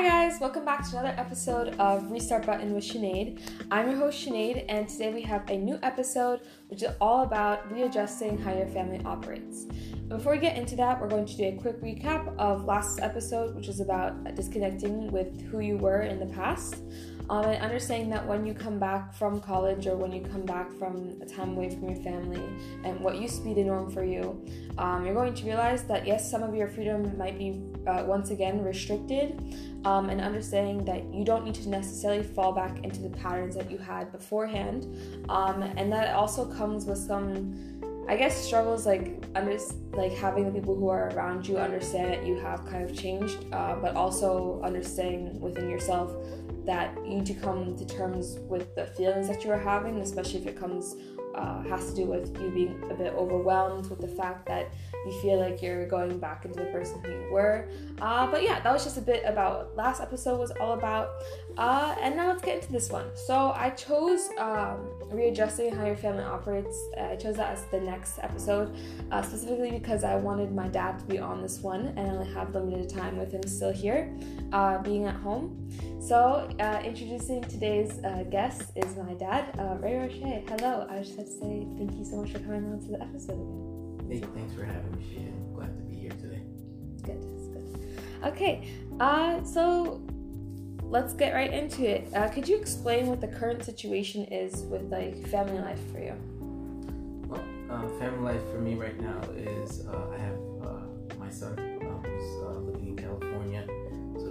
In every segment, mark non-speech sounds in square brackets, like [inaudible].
Hi guys, welcome back to another episode of Restart Button with Sinead. I'm your host Sinead, and today we have a new episode which is all about readjusting how your family operates. Before we get into that, we're going to do a quick recap of last episode, which is about disconnecting with who you were in the past. Um, and understanding that when you come back from college or when you come back from a time away from your family and what used to be the norm for you, um, you're going to realize that yes, some of your freedom might be uh, once again restricted, um, and understanding that you don't need to necessarily fall back into the patterns that you had beforehand, um, and that also comes with some. I guess struggles like under like having the people who are around you understand that you have kind of changed, uh, but also understanding within yourself that you need to come to terms with the feelings that you are having, especially if it comes uh, has to do with you being a bit overwhelmed with the fact that you feel like you're going back into the person who you were. Uh, but yeah, that was just a bit about last episode was all about. Uh, and now let's get into this one. So I chose um, readjusting how your family operates. I chose that as the next episode, uh, specifically because I wanted my dad to be on this one, and I have limited time with him still here, uh, being at home. So uh, introducing today's uh, guest is my dad, Ray Roche. Hello. I just have to say thank you so much for coming on to the episode again. Hey, thanks for having me. I'm glad to be here today. Good, that's good. Okay, uh, so let's get right into it. Uh, could you explain what the current situation is with like family life for you? Well, uh, family life for me right now is uh, I have uh, my son uh, who's uh, living in California,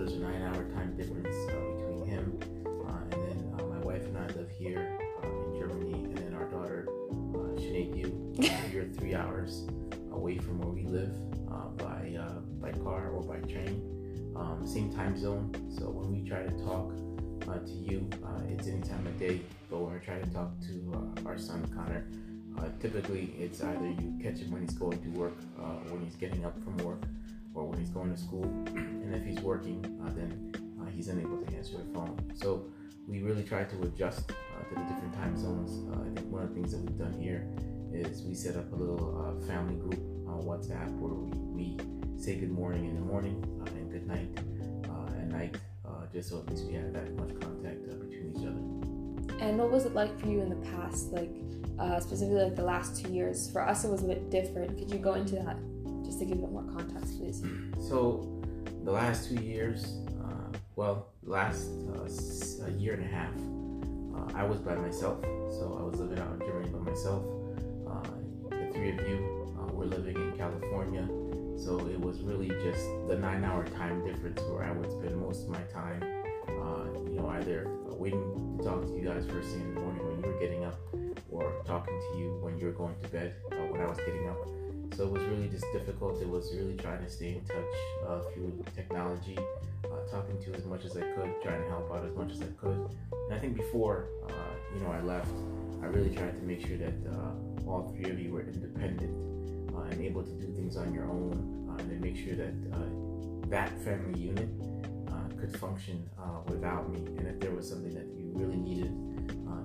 there's a nine-hour time difference uh, between him, uh, and then uh, my wife and I live here in Germany, and then our daughter uh, Sinead, you, uh, you're three hours away from where we live by by car or by train. Um, same time zone. So when we try to talk uh, to you, uh, it's any time of day. But when we try to talk to uh, our son Connor, typically it's either you catch him when he's going to work, uh, when he's getting up from work, or when he's going to school. [clears throat] and if he's working, uh, then uh, he's unable to answer the phone. So we really try to adjust uh, to the different time zones. I think one of the things that we've done here is we set up a little family group on WhatsApp where we, we say good morning in the morning uh, and good night uh, at night, uh, just so at least we have that much contact between each other. And what was it like for you in the past, like specifically like the last two years? For us, it was a bit different. Could you go into that just to give a bit more context, please? So the last two years, uh, well, last uh, a year and a half, uh, I was by myself. So I was living out in Germany by myself. Uh, the three of you uh, were living in California. So it was really just the nine hour time difference where I would spend most of my time, uh, you know, either waiting to talk to you guys first thing in the morning when you were getting up or talking to you when you were going to bed when I was getting up. So it was really just difficult. It was really trying to stay in touch uh, through technology, uh, talking to as much as I could, trying to help out as much as I could. And I think before, uh, you know, I left, I really tried to make sure that uh, all three of you were independent uh, and able to do things on your own, uh, and then make sure that that family unit could function without me. And if there was something that you really needed,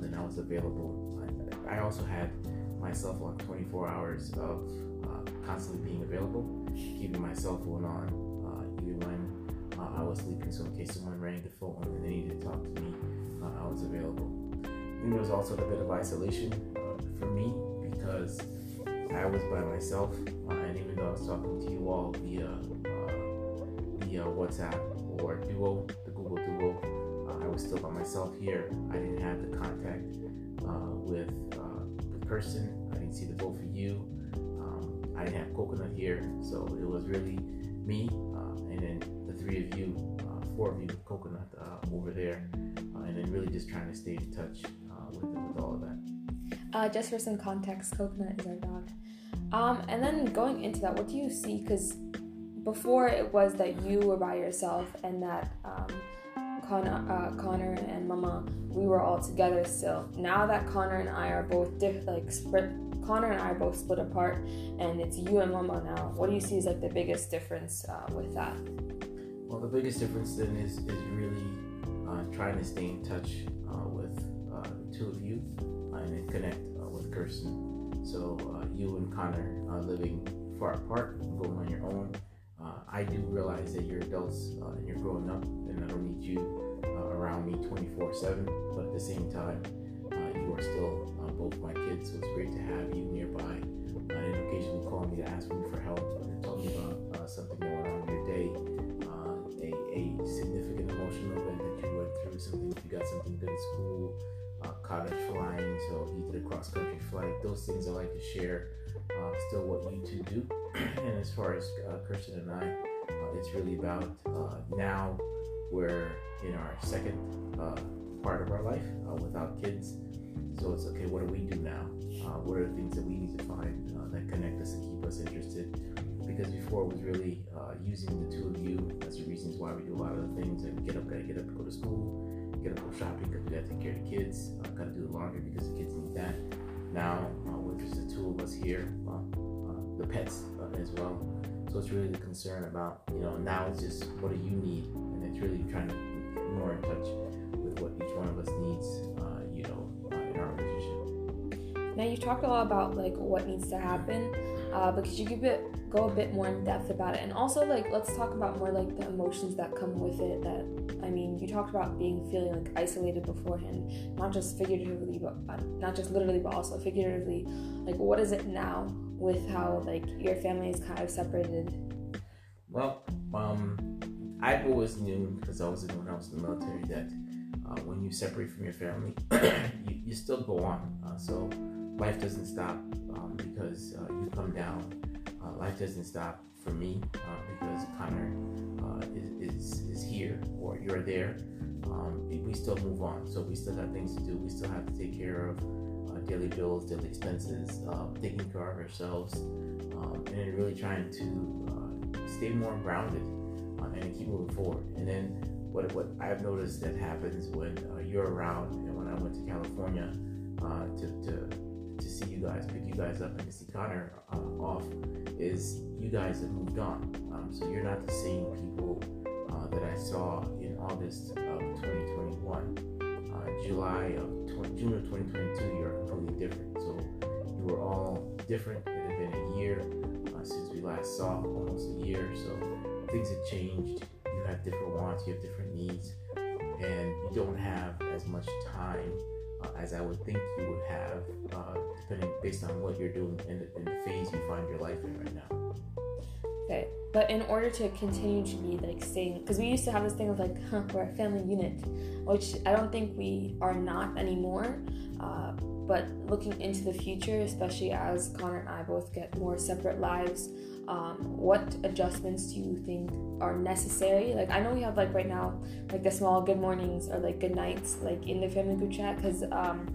then I was available. I, I also had myself on 24 hours of uh, constantly being available, keeping my cell phone on, uh, even when uh, I was sleeping. So in case someone rang the phone and they needed to talk to me, uh, I was available. And there was also a bit of isolation uh, for me because I was by myself, uh, and even though I was talking to you all via uh, via WhatsApp or Duo, the Google Duo, uh, I was still by myself here. I didn't have the contact uh, with uh, the person. I didn't see the both of you. I didn't have Coconut here, so it was really me uh, and then the three of you, uh, four of you, with Coconut uh, over there, uh, and then really just trying to stay in touch uh, with with all of that. Uh, just for some context, Coconut is our dog. Um, and then going into that, what do you see? Because before it was that you were by yourself and that um, Connor, uh, Connor and Mama, we were all together still. Now that Connor and I are both diff- like split, Connor and I are both split apart, and it's you and Mama now. What do you see as like the biggest difference uh, with that? Well, the biggest difference then is is really uh, trying to stay in touch uh, with uh, the two of you uh, and connect uh, with Kirsten. So you and Connor living far apart, going on your own. I do realize that you're adults and you're growing up, and I don't need you around me 24 7. But at the same time, you are still both my kids, so it's great to have you nearby. Uh, and occasionally call me to ask me for help or tell me about something going on in your day, a, a significant emotional event that you went through, something you got something good at school, college flying, so you did a cross country flight. Those things I like to share uh, still what you two do. [clears throat] and as far as uh, Kirsten and I, uh, it's really about uh, now we're in our second uh, part of our life uh, without kids. So it's okay, what do we do now? what are the things that we need to find that connect us and keep us interested? Because before it was really using the two of you as the reasons why we do a lot of the things and get up, gotta get up, go to school, get up, go shopping because we gotta take care of the kids, gotta do the laundry because the kids need that now uh, with just the two of us here, uh, the pets uh, as well. So it's really the concern about, you know, now it's just what do you need? And it's really trying to get more in touch with what each one of us needs, Now you talked a lot about like what needs to happen, uh, but could you give it go a bit more in depth about it. And also like let's talk about more like the emotions that come with it that i mean you talked about being feeling like isolated beforehand not just figuratively but uh, not just literally but also figuratively. Like what is it now with how like your family is kind of separated? Well um i've always knew because i was in when i was in the military that uh, when you separate from your family [coughs] you, you still go on. Uh, so life doesn't stop um, because uh, you come down uh, life doesn't stop for me uh, because Connor uh, is, is, is here or you're there. Um, we still move on, so we still have things to do. We still have to take care of uh, daily bills, daily expenses, uh, taking care of ourselves, um, and really trying to uh, stay more grounded and keep moving forward. And then what what I've noticed that happens when you're around, and when I went to California to, to to guys, pick you guys up, and see Connor uh, off is you guys have moved on. Um, so you're not the same people uh, that I saw in August of 2021. Uh, July of 20, June of 2022, you're completely different. So you were all different. It had been a year uh, since we last saw, almost a year. So things have changed. You have different wants, you have different needs, and you don't have as much time uh, as I would think you would have, uh, depending based on what you're doing in the, the phase you find your life in right now. Okay, but in order to continue to be like staying, because we used to have this thing of like, huh, we're a family unit, which I don't think we are not anymore. Uh, but looking into the future, especially as Connor and I both get more separate lives, um, what adjustments do you think are necessary? Like I know we have like right now like the small good mornings or like good nights like in the family group chat because um,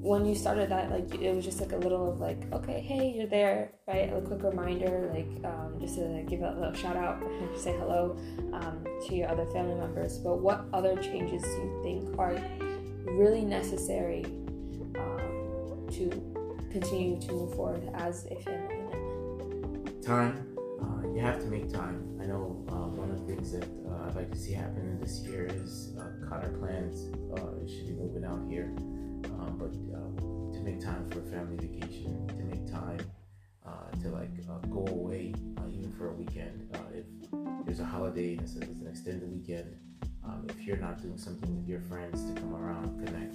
when you started that like it was just like a little of like okay hey you're there right? A quick reminder like um, just to give a little shout out [laughs] say hello um, to your other family members. But what other changes do you think are really necessary um, to continue to move forward as a family time. Uh, you have to make time. I know uh, one of the things that uh, I'd like to see happen this year is uh, Connor plans. Uh, should be moving out here, um, but uh, to make time for a family vacation, to make time to like go away, even for a weekend. if there's a holiday and it's, it's an extended weekend, um, if you're not doing something with your friends to come around, connect,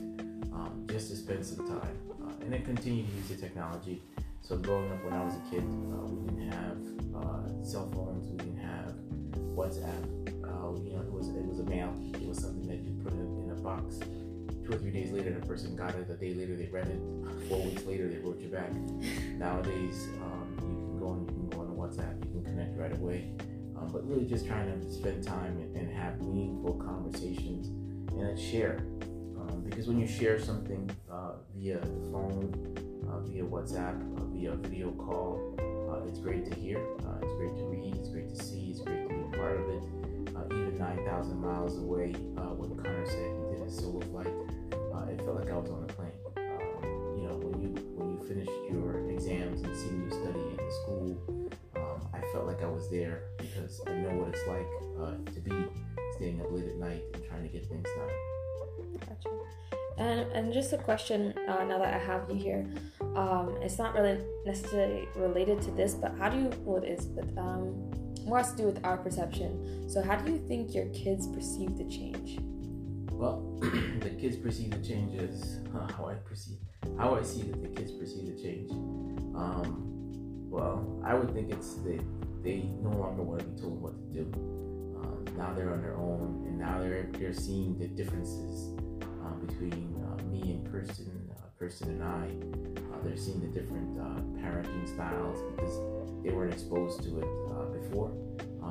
um, just to spend some time, and then continue to use the technology so growing up when I was a kid, uh, we didn't have uh, cell phones, we didn't have WhatsApp. Uh, you know, it was it was a mail. It was something that you put in, in a box. Two or three days later, the person got it. A day later, they read it. Four weeks later, they wrote you back. Nowadays, um, you can go on you can go on WhatsApp. You can connect right away. Um, but really, just trying to spend time and, and have meaningful conversations and share. Um, because when you share something uh, via the phone, uh, via WhatsApp, uh, via video call. Uh, it's great to hear. Uh, it's great to read. It's great to see. It's great to be a part of it. Uh, even 9,000 miles away, when Connor said he did his solo flight, it felt like I was on a plane. Um, you know, when you when you finished your exams and seeing you study in the school, um, I felt like I was there because I know what it's like to be staying up late at night and trying to get things done. Gotcha. And, and just a question uh, now that I have you here. Um, it's not really necessarily related to this, but how do you, well, it is, but um, more has to do with our perception. So, how do you think your kids perceive the change? Well, [clears throat] the kids perceive the change as uh, how I perceive, how I see that the kids perceive the change. Um, well, I would think it's that they no longer want to be told what to do. Um, now they're on their own, and now they're they're seeing the differences uh, between uh, me and Kirsten, uh, Kirsten and I. Uh, they're seeing the different uh, parenting styles because they weren't exposed to it before,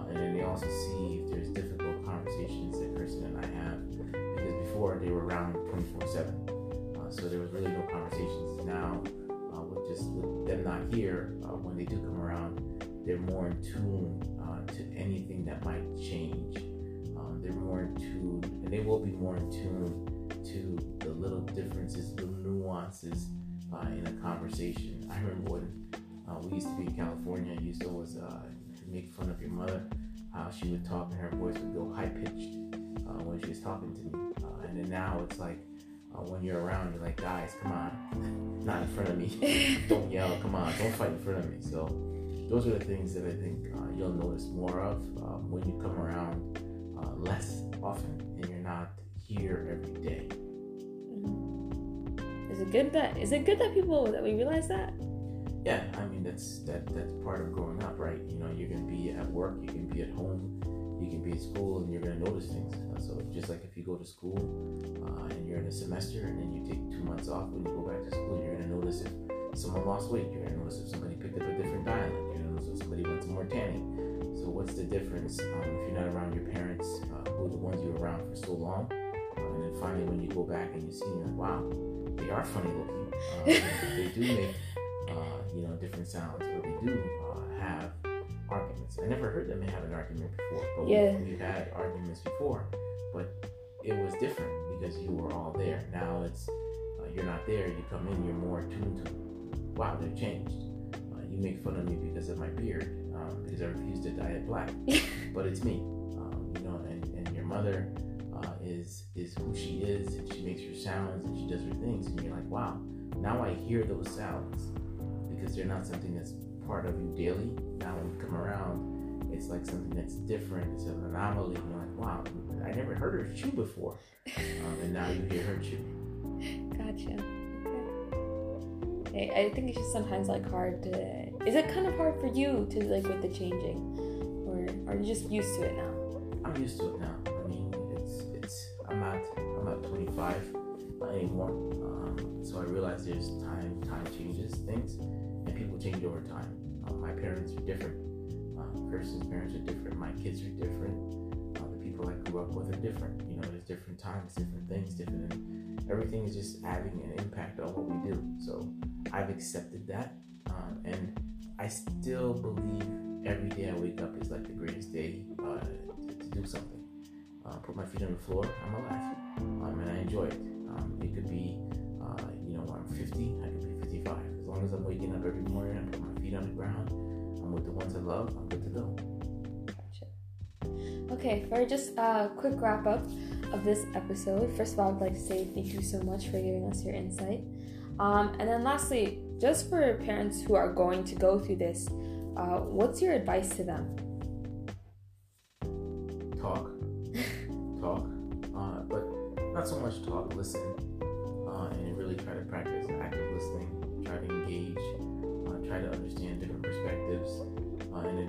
and then they also see if there's difficult conversations that Kirsten and I have because before they were around 24/7, so there was really no conversations. Now, with just with them not here, when they do come around, they're more in tune uh, to anything that might change. Um, they're more in tune, and they will be more in tune to the little differences, the nuances uh, in a conversation. I remember when uh, we used to be in California, I used to always uh, make fun of your mother, how she would talk and her voice would go high pitched uh, when she was talking to me. Uh, and then now it's like, when you're around, you're like, guys, come on, [laughs] not in front of me. [laughs] don't yell, come on, don't fight in front of me. So those are the things that I think uh, you'll notice more of um, when you come around uh, less often and you're not here every day. It good that is it good that people that we realize that? Yeah, I mean that's that that's part of growing up, right? You know, you're gonna be at work, you can be at home, you can be at school, and you're gonna notice things. So just like if you go to school uh, and you're in a semester, and then you take two months off, when you go back to school, you're gonna notice if someone lost weight, you're gonna notice if somebody picked up a different dialect, you're gonna notice if somebody went more tanning. So what's the difference um, if you're not around your parents, uh, who are the ones you were around for so long, uh, and then finally when you go back and you see, like, wow, they are funny looking. [laughs] Uh, they do make, uh, you know, different sounds, or they do uh, have arguments. I never heard them have an argument before, but yeah. we've, we've had arguments before, but it was different because you were all there. Now it's uh, you're not there. You come in, you're more tuned to wow, they've changed. Uh, you make fun of me because of my beard, um, because I refuse to dye it black. [laughs] but it's me, um, you know. And, and your mother is is who she is, and she makes her sounds and she does her things, and you're like, wow. Now I hear those sounds because they're not something that's part of you daily. Now when you come around, it's like something that's different. It's an anomaly. And you're like, wow, I never heard her chew before, [laughs] um, and now you hear her chew. Gotcha. Okay. I think it's just sometimes like hard to. Is it kind of hard for you to like with the changing, or are you just used to it now? I'm used to it now. Anymore, um, so I realize there's time time changes things, and people change over time. Um, my parents are different. Uh, Kirsten's parents are different. My kids are different. Uh, the people I grew up with are different. You know, there's different times, different things, different. Everything is just having an impact on what we do. So I've accepted that, um, and I still believe every day I wake up is like the greatest day uh, to, to, do something. Uh, put my feet on the floor, I'm alive, um, and I enjoy it. Um, it could be, uh, you know, I'm 50, I could be 55. As long as I'm waking up every morning, I put my feet on the ground, I'm with the ones I love, I'm good to go. Gotcha. Okay, for just a quick wrap up of this episode, first of all, I'd like to say thank you so much for giving us your insight. Um, and then lastly, just for parents who are going to go through this, uh, what's your advice to them?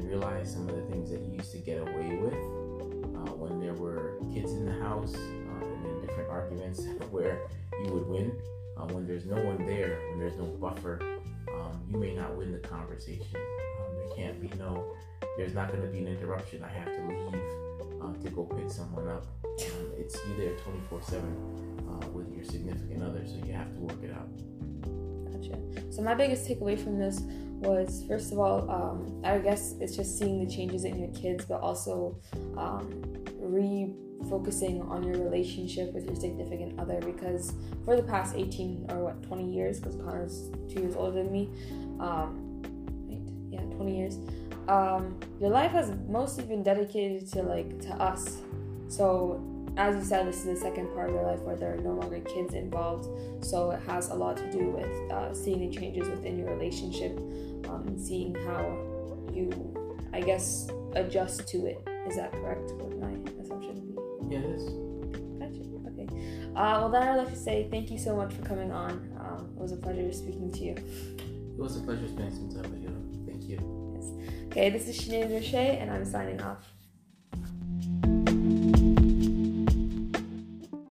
Realize some of the things that you used to get away with uh, when there were kids in the house, and in different arguments [laughs] where you would win uh, when there's no one there, when there's no buffer, um, you may not win the conversation. Um, there can't be no, there's not going to be an interruption. I have to leave uh, to go pick someone up. Um, it's you there 24 7 uh, with your significant other, so you have to work it out. So, my biggest takeaway from this was first of all, um, I guess it's just seeing the changes in your kids, but also um, re focusing on your relationship with your significant other because for the past 18 or what 20 years because connor's two years older than me um right yeah 20 years um your life has mostly been dedicated to like to us. So as you said this is the second part of your life where there are no longer kids involved so it has a lot to do with uh, seeing the changes within your relationship um, and seeing how you i guess adjust to it. Is that correct? Would my assumption be? Yes. Gotcha. Okay. Uh, well, then I'd like to say thank you so much for coming on. Um, it was a pleasure speaking to you. It was a pleasure spending some time with you. Thank you. Yes. Okay, this is Sinead Roche, and I'm signing off.